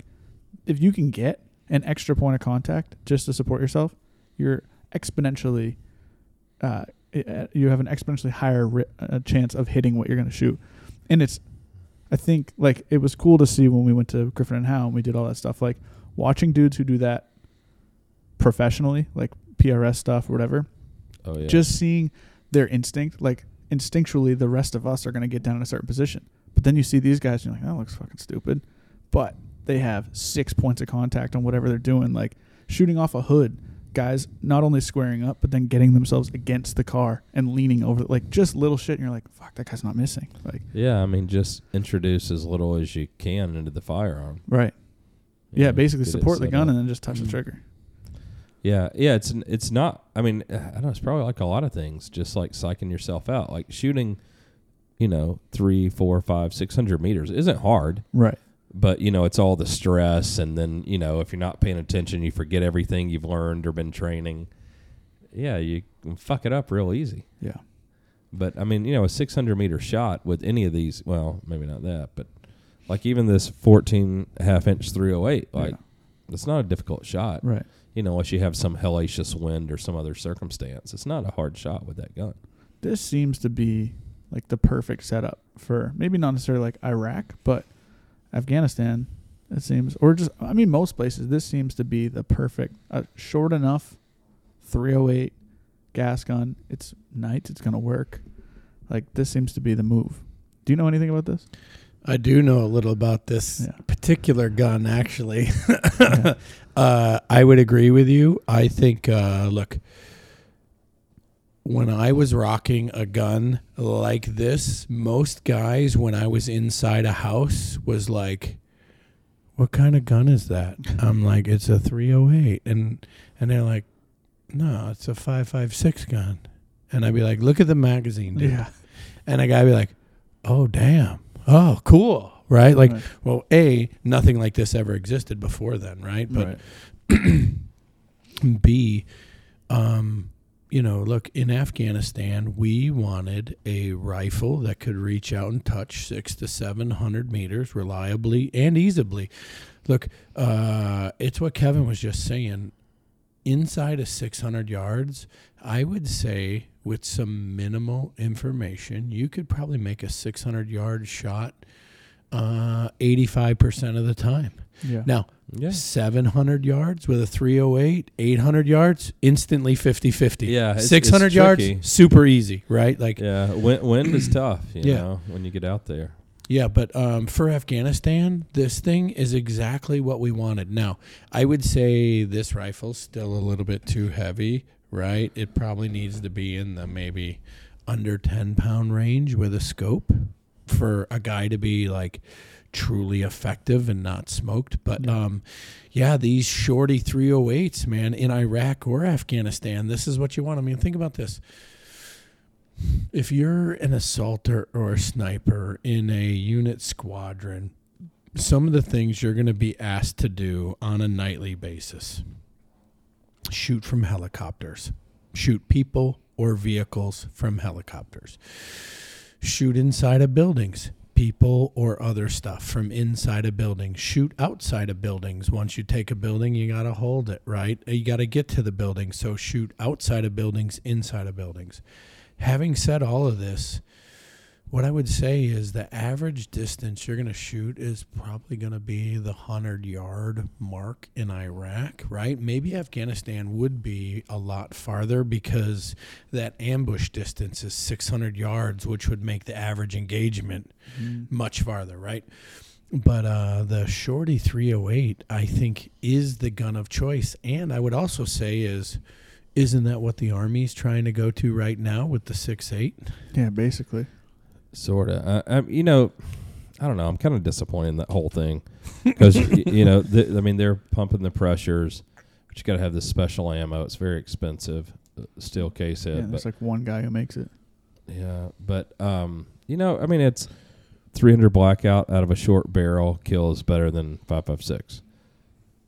if you can get an extra point of contact just to support yourself, you're exponentially uh, you have an exponentially higher ri- uh, chance of hitting what you're going to shoot. And it's I think like it was cool to see when we went to Griffin and Howe and we did all that stuff like watching dudes who do that professionally, like PRS stuff or whatever, oh yeah, just seeing their instinct, like instinctually, the rest of us are going to get down in a certain position. But then you see these guys, and you're like, that looks fucking stupid. But they have six points of contact on whatever they're doing, like shooting off a hood. Guys not only squaring up, but then getting themselves against the car and leaning over, like just little shit. And you're like, fuck, that guy's not missing. Like, yeah. I mean, just introduce as little as you can into the firearm. right. you Yeah, know, basically support the gun up. and then just touch the Mhm. trigger. Yeah, yeah. It's it's not. I mean, I don't know. It's probably like a lot of things, just like psyching yourself out, like shooting. You know, three, four, five, six hundred meters isn't hard. Right. But you know it's all the stress and then you know if you're not paying attention you forget everything you've learned or been training yeah you can fuck it up real easy Yeah. but i mean you know a 600 meter shot with any of these well maybe not that but like even this 14 half inch 308 like Yeah. it's not a difficult shot Right. you know unless you have some hellacious wind or some other circumstance it's not a hard shot with that gun this seems to be like the perfect setup for maybe not necessarily like Iraq, but Afghanistan. It seems, or just I mean, most places. This seems to be the perfect, uh, short enough, 308 gas gun. It's night. It's gonna work. Like this seems to be the move. Do you know anything about this? I do know a little about this Yeah. particular gun, actually. Yeah. uh, I would agree with you. I think, uh, look, when I was rocking a gun like this, most guys, when I was inside a house, was like, "What kind of gun is that?" I'm like, "It's a 308," and and they're like, "No, it's a 556 gun," and I'd be like, "Look at the magazine, dude," Yeah. and a guy be like, "Oh, damn." Oh, cool. Right? Like, Right. well, A, nothing like this ever existed before then, right? But right. B, um, you know, look, in Afghanistan, we wanted a rifle that could reach out and touch six to 700 meters reliably and easily. Look, uh, it's what Kevin was just saying. Inside of 600 yards, I would say with some minimal information, you could probably make a 600 yard shot uh, 85% of the time. Yeah. Now, Yeah. 700 yards with a 308, 800 yards, instantly 50 50. Yeah, it's- it's 600 yards, tricky. super easy, right? Like, yeah, Yeah, wind, wind is tough, you Yeah. know, when you get out there. Yeah. But um, for Afghanistan, this thing is exactly what we wanted. Now, I would say this rifle's still a little bit too heavy, right? It probably needs to be in the maybe under 10 pound range with a scope for a guy to be like truly effective and not smoked. But Yeah. um, yeah, these shorty 308s, man, in Iraq or Afghanistan, this is what you want. I mean, think about this. If you're an assaulter or a sniper in a unit squadron, some of the things you're going to be asked to do on a nightly basis shoot from helicopters, shoot people or vehicles from helicopters, shoot inside of buildings, people or other stuff from inside a building. shoot outside of buildings. Once you take a building, you got to hold it, right? You got to get to the building. So shoot outside of buildings, inside of buildings. Having said all of this, what I would say is the average distance you're going to shoot is probably going to be the 100 yard mark in Iraq, right? Maybe Afghanistan would be a lot farther because that ambush distance is 600 yards, which would make the average engagement Mm. much farther, right? But uh, the Shorty 308, I think, is the gun of choice. And I would also say is, isn't that what the Army's trying to go to right now with the 6.8? Yeah, basically. Sort of. Uh, you know, I don't know. I'm kind of disappointed in that whole thing because you know, th- I mean, they're pumping the pressures, but you got to have this special ammo. It's very expensive, uh, steel case Yeah, head. but there's like one guy who makes it. Yeah, but um, you know, I mean, it's 300 blackout out of a short barrel kills better than 556.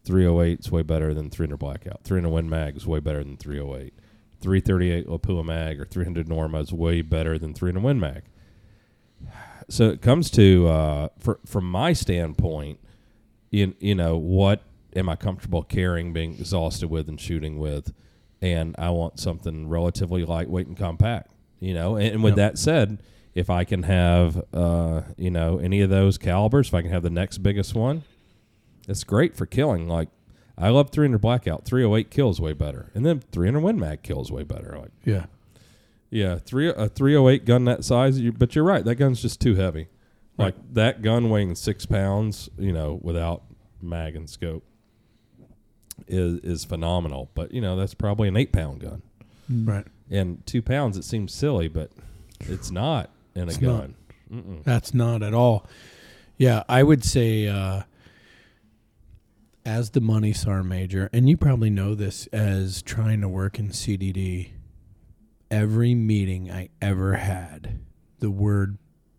308 is way better than 300 blackout. 300 Win Mag is way better than 308. 338 Lapua Mag or 300 Norma is way better than 300 Win Mag. So it comes to uh, for, from my standpoint, you, you know, what am I comfortable carrying, being exhausted with, and shooting with? And I want something relatively lightweight and compact, you know. And, and with Yep. that said, if I can have, uh, you know, any of those calibers, if I can have the next biggest one, it's great for killing. Like, I love 300 Blackout. 308 kills way better. And then 300 Win Mag kills way better. Like, Yeah. Yeah, three a 308 gun that size, you, but you're right. That gun's just too heavy. Like that gun weighing six pounds, you know, without mag and scope, is is phenomenal. But you know, that's probably an eight pound gun. Right. And two pounds, it seems silly, but it's not in a It's gun. Mm-mm. That's not at all. Yeah, I would say uh, as the money SAR major, and you probably know this as trying to work in CDD, every meeting I ever had, the word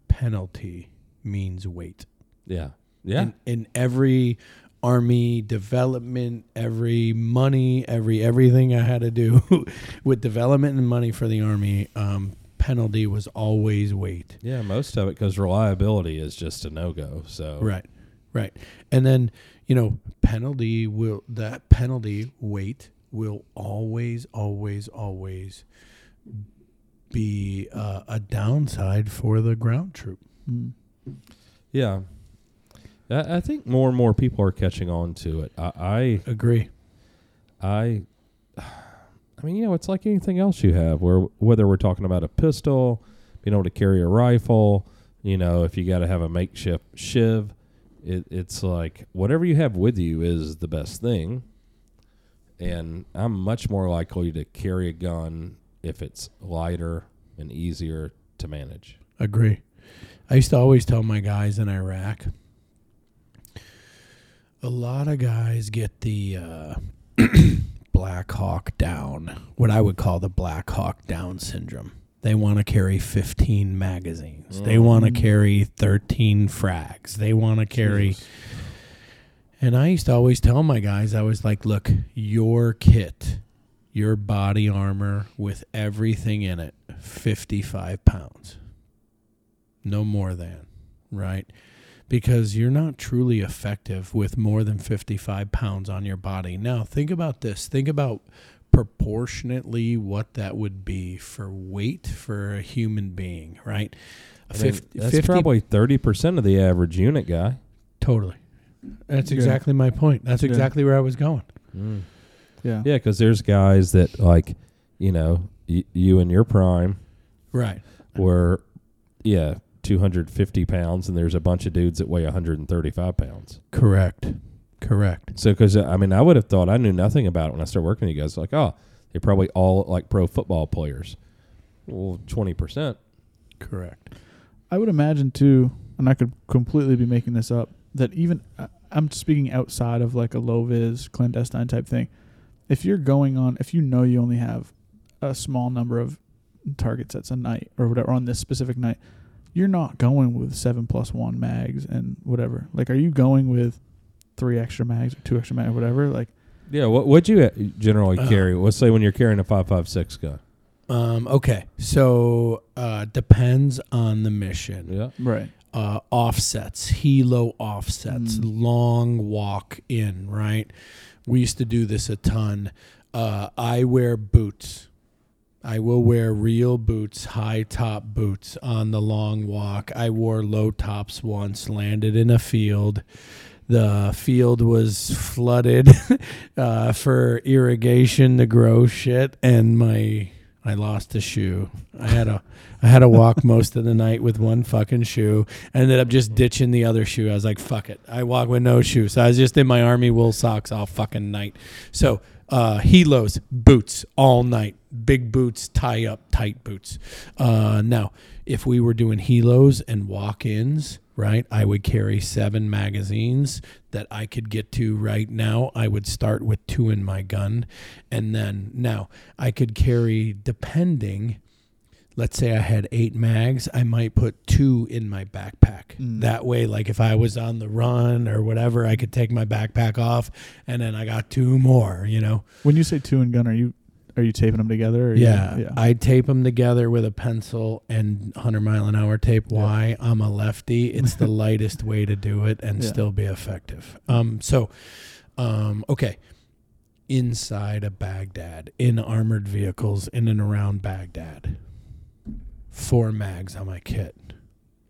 penalty means weight. Yeah, yeah, In, in every army development, every money, every everything I had to do with development and money for the army, um, penalty was always weight. yeah. Most of it because reliability is just a no go. So Right, right. And then you know penalty will that penalty weight will always, always, always be uh, a downside for the ground troop. Mm. Yeah. I, I think more and more people are catching on to it. I, Agree. I, I, I mean, you know, it's like anything else you have. Where whether we're talking about a pistol, being able to carry a rifle, you know, if you got to have a makeshift shiv, it, it's like whatever you have with you is the best thing. And I'm much more likely to carry a gun if it's lighter and easier to manage. Agree. I used to always tell my guys in Iraq. A lot of guys get the uh, Black Hawk down, what I would call the Black Hawk down syndrome. They want to carry 15 magazines. They want to Mm. carry 13 frags. They want to carry. And I used to always tell my guys, I was like, look, your kit, your body armor with everything in it, 55 pounds. No more than, right? Because you're not truly effective with more than 55 pounds on your body. Now, think about this. Think about proportionately what that would be for weight for a human being, right? I mean, that's probably thirty percent of the average unit guy. Totally. That's Yeah. exactly my point. That's Yeah. exactly where I was going. Mm. Yeah. Yeah, because there's guys that like, you know, y- you in your prime Right. were, yeah, 250 pounds, and there's a bunch of dudes that weigh 135 pounds. Correct. Correct. So, because I mean, I would have thought I knew nothing about it when I started working with you guys. Like, oh, they're probably all like pro football players. Well, 20 percent. Correct. I would imagine too, and I could completely be making this up, that even I- I'm speaking outside of like a low vis clandestine type thing. If you're going on, if you know you only have a small number of target sets a night or whatever on this specific night, you're not going with seven plus one mags and whatever. Like, are you going with three extra mags or two extra mags or whatever? Like, Yeah. What would you uh, generally Uh, carry? Let's say when you're carrying a 5.56 gun. Um, okay. So uh, depends on the mission. Yeah. right? uh, offsets, helo offsets, Mm. long walk in, right? We used to do this a ton. Uh, I wear boots. I will wear real boots, high top boots on the long walk. I wore low tops once, landed in a field. The field was flooded uh, for irrigation to grow shit, and my I lost a shoe. I had a I had to walk most of the night with one fucking shoe. I ended up just ditching the other shoe. I was like, fuck it. I walk with no shoe. So I was just in my army wool socks all fucking night. So uh helos, boots all night. Big boots, tie up, tight boots. Uh now, if we were doing helos and walk-ins, right, I would carry seven magazines that I could get to right now. I would start with two in my gun. And then now I could carry depending let's say I had eight mags, I might put two in my backpack. Mm. That way, like if I was on the run or whatever, I could take my backpack off and then I got two more, you know? When you say two and gun, are you are you taping them together? Yeah. You, yeah. I tape them together with a pencil and 100 mile an hour tape. Yeah. Why? I'm a lefty. It's the lightest way to do it and Yeah. still be effective. Um, so, um, okay. Inside of Baghdad, in armored vehicles, in and around Baghdad, four mags on my kit,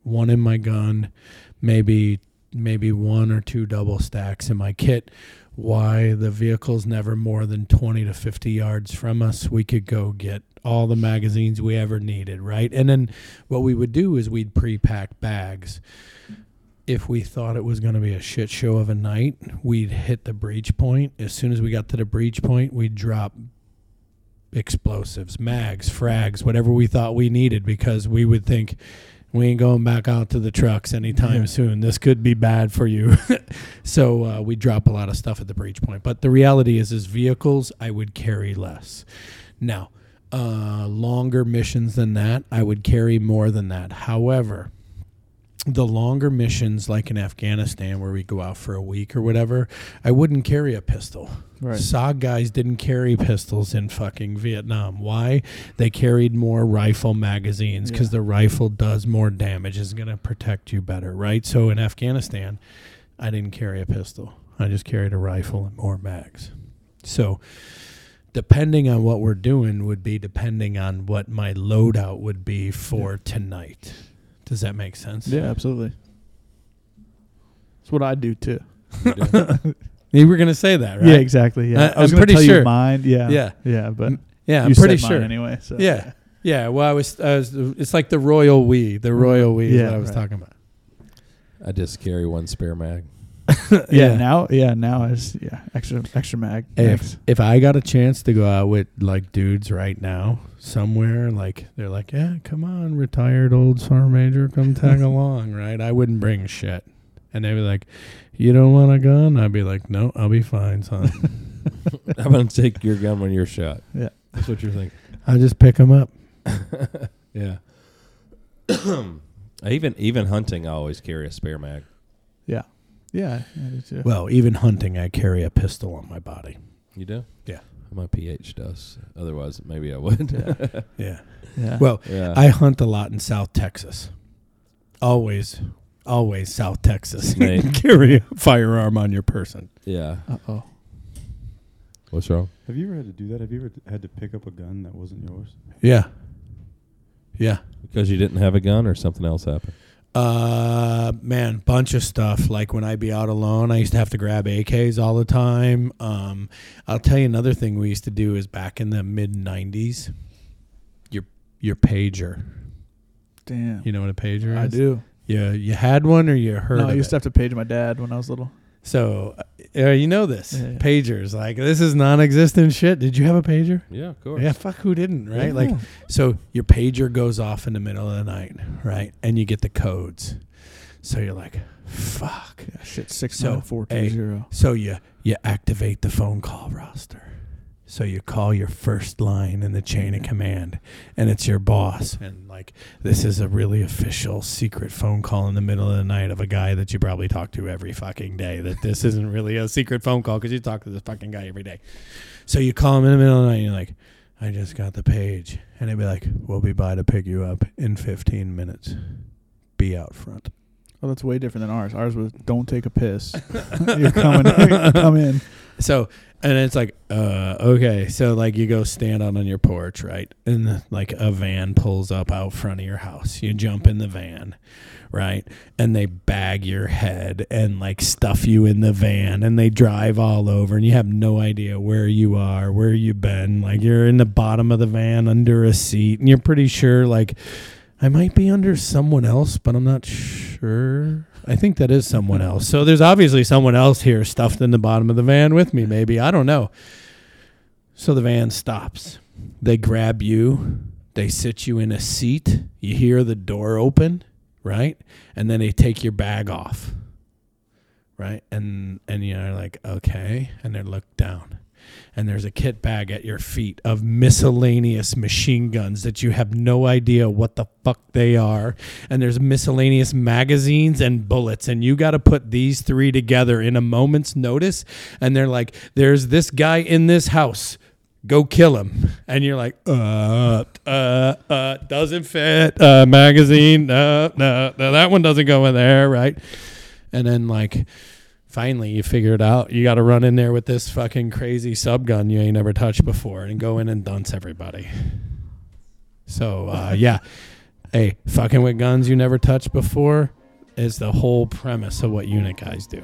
one in my gun, maybe maybe one or two double stacks in my kit. Why the vehicle's never more than 20 to 50 yards from us, we could go get all the magazines we ever needed, right? And then what we would do is we'd pre-pack bags. If we thought it was going to be a shit show of a night, we'd hit the breach point. As soon as we got to the breach point, we'd drop explosives, mags, frags, whatever we thought we needed because we would think we ain't going back out to the trucks anytime Yeah. soon. This could be bad for you. so uh, we drop a lot of stuff at the breach point. But the reality is, is vehicles I would carry less. Now, uh, longer missions than that, I would carry more than that. However, the longer missions like in Afghanistan where we go out for a week or whatever, I wouldn't carry a pistol. Right. SOG guys didn't carry pistols in fucking Vietnam. Why? They carried more rifle magazines because Yeah. the rifle does more damage, is going to protect you better, right? So in Afghanistan, I didn't carry a pistol. I just carried a rifle and more mags. So depending on what we're doing would be depending on what my loadout would be for tonight. Does that make sense? Yeah, absolutely. That's what I do too. You were gonna say that, right? Yeah, exactly. Yeah, I- I was I'm going to pretty tell sure. you mine. Yeah, Yeah. yeah, but Yeah, I'm you pretty said sure. mine anyway. So Yeah. Yeah, well, I was, I was. It's like the royal we. The royal we is Yeah, what I was right. talking about. I just carry one spare mag. Yeah, Now, yeah, now is yeah extra extra mag. If if I got a chance to go out with like dudes right now somewhere, like they're like, yeah, come on, retired old sergeant major, come tag along, right? I wouldn't bring shit, and they'd be like, you don't want a gun? I'd be like, no, I'll be fine, son. I'm gonna take your gun when you're shot. Yeah. that's what you're thinking. I'll just pick them up. Yeah. even even hunting, I always carry a spare mag. yeah, yeah, I do too. Well, even hunting, I carry a pistol on my body. You do? Yeah. My PH does. Otherwise, maybe I would. Yeah. yeah. Well, yeah. I hunt a lot in South Texas. Always, always South Texas. Carry a firearm on your person. yeah. uh oh. What's wrong? Have you ever had to do that? Have you ever had to pick up a gun that wasn't yours? Yeah. Yeah. Because you didn't have a gun, or something else happened? Uh, man, bunch of stuff. Like when I'd be out alone, I used to have to grab AKs all the time. Um, I'll tell you another thing we used to do is back in the mid '90s. Your your pager. Damn. You know what a pager is? I do. Yeah, you had one or you heard No, I used it? to have to page my dad when I was little. So, you know this Yeah, yeah. pagers. Like this is non-existent shit. Did you have a pager? Yeah, of course. Yeah, fuck who didn't, right? Yeah. Like so your pager goes off in the middle of the night, right? And you get the codes. So you're like, fuck. Yeah, shit. Six So, nine four two zero. So you you activate the phone call roster. So you call your first line in the chain of mm-hmm. command, and it's your boss. And like this is a really official secret phone call in the middle of the night of a guy that you probably talk to every fucking day. That this isn't really a secret phone call because you talk to this fucking guy every day. So you call him in the middle of the night, and you're like, "I just got the page," and he'd be like, "We'll be by to pick you up in 15 minutes. Be out front." Well, that's way different than ours. Ours was don't take a piss. You're coming. come in. So and it's like, uh, okay, so like you go stand out on your porch, right? And like a van pulls up out front of your house. You jump in the van, right? And they bag your head and like stuff you in the van and they drive all over and you have no idea where you are, where you've been. Like you're in the bottom of the van under a seat and you're pretty sure like I might be under someone else, but I'm not sure. I think that is someone else. So there's obviously someone else here stuffed in the bottom of the van with me, maybe. I don't know. So the van stops. They grab you, they sit you in a seat. You hear the door open, right? And then they take your bag off. Right? And and you're like, okay. And they look down and there's a kit bag at your feet of miscellaneous machine guns that you have no idea what the fuck they are. And there's miscellaneous magazines and bullets. And you got to put these three together in a moment's notice. And they're like there's this guy in this house. Go kill him. And you're like uh uh uh doesn't fit. Uh magazine no no no that one doesn't go in there right? And then like finally you figure it out. You got to run in there with this fucking crazy sub gun you ain't never touched before and go in and dunce everybody. So uh, yeah, hey, fucking with guns you never touched before is the whole premise of what unit guys do.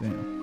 Damn.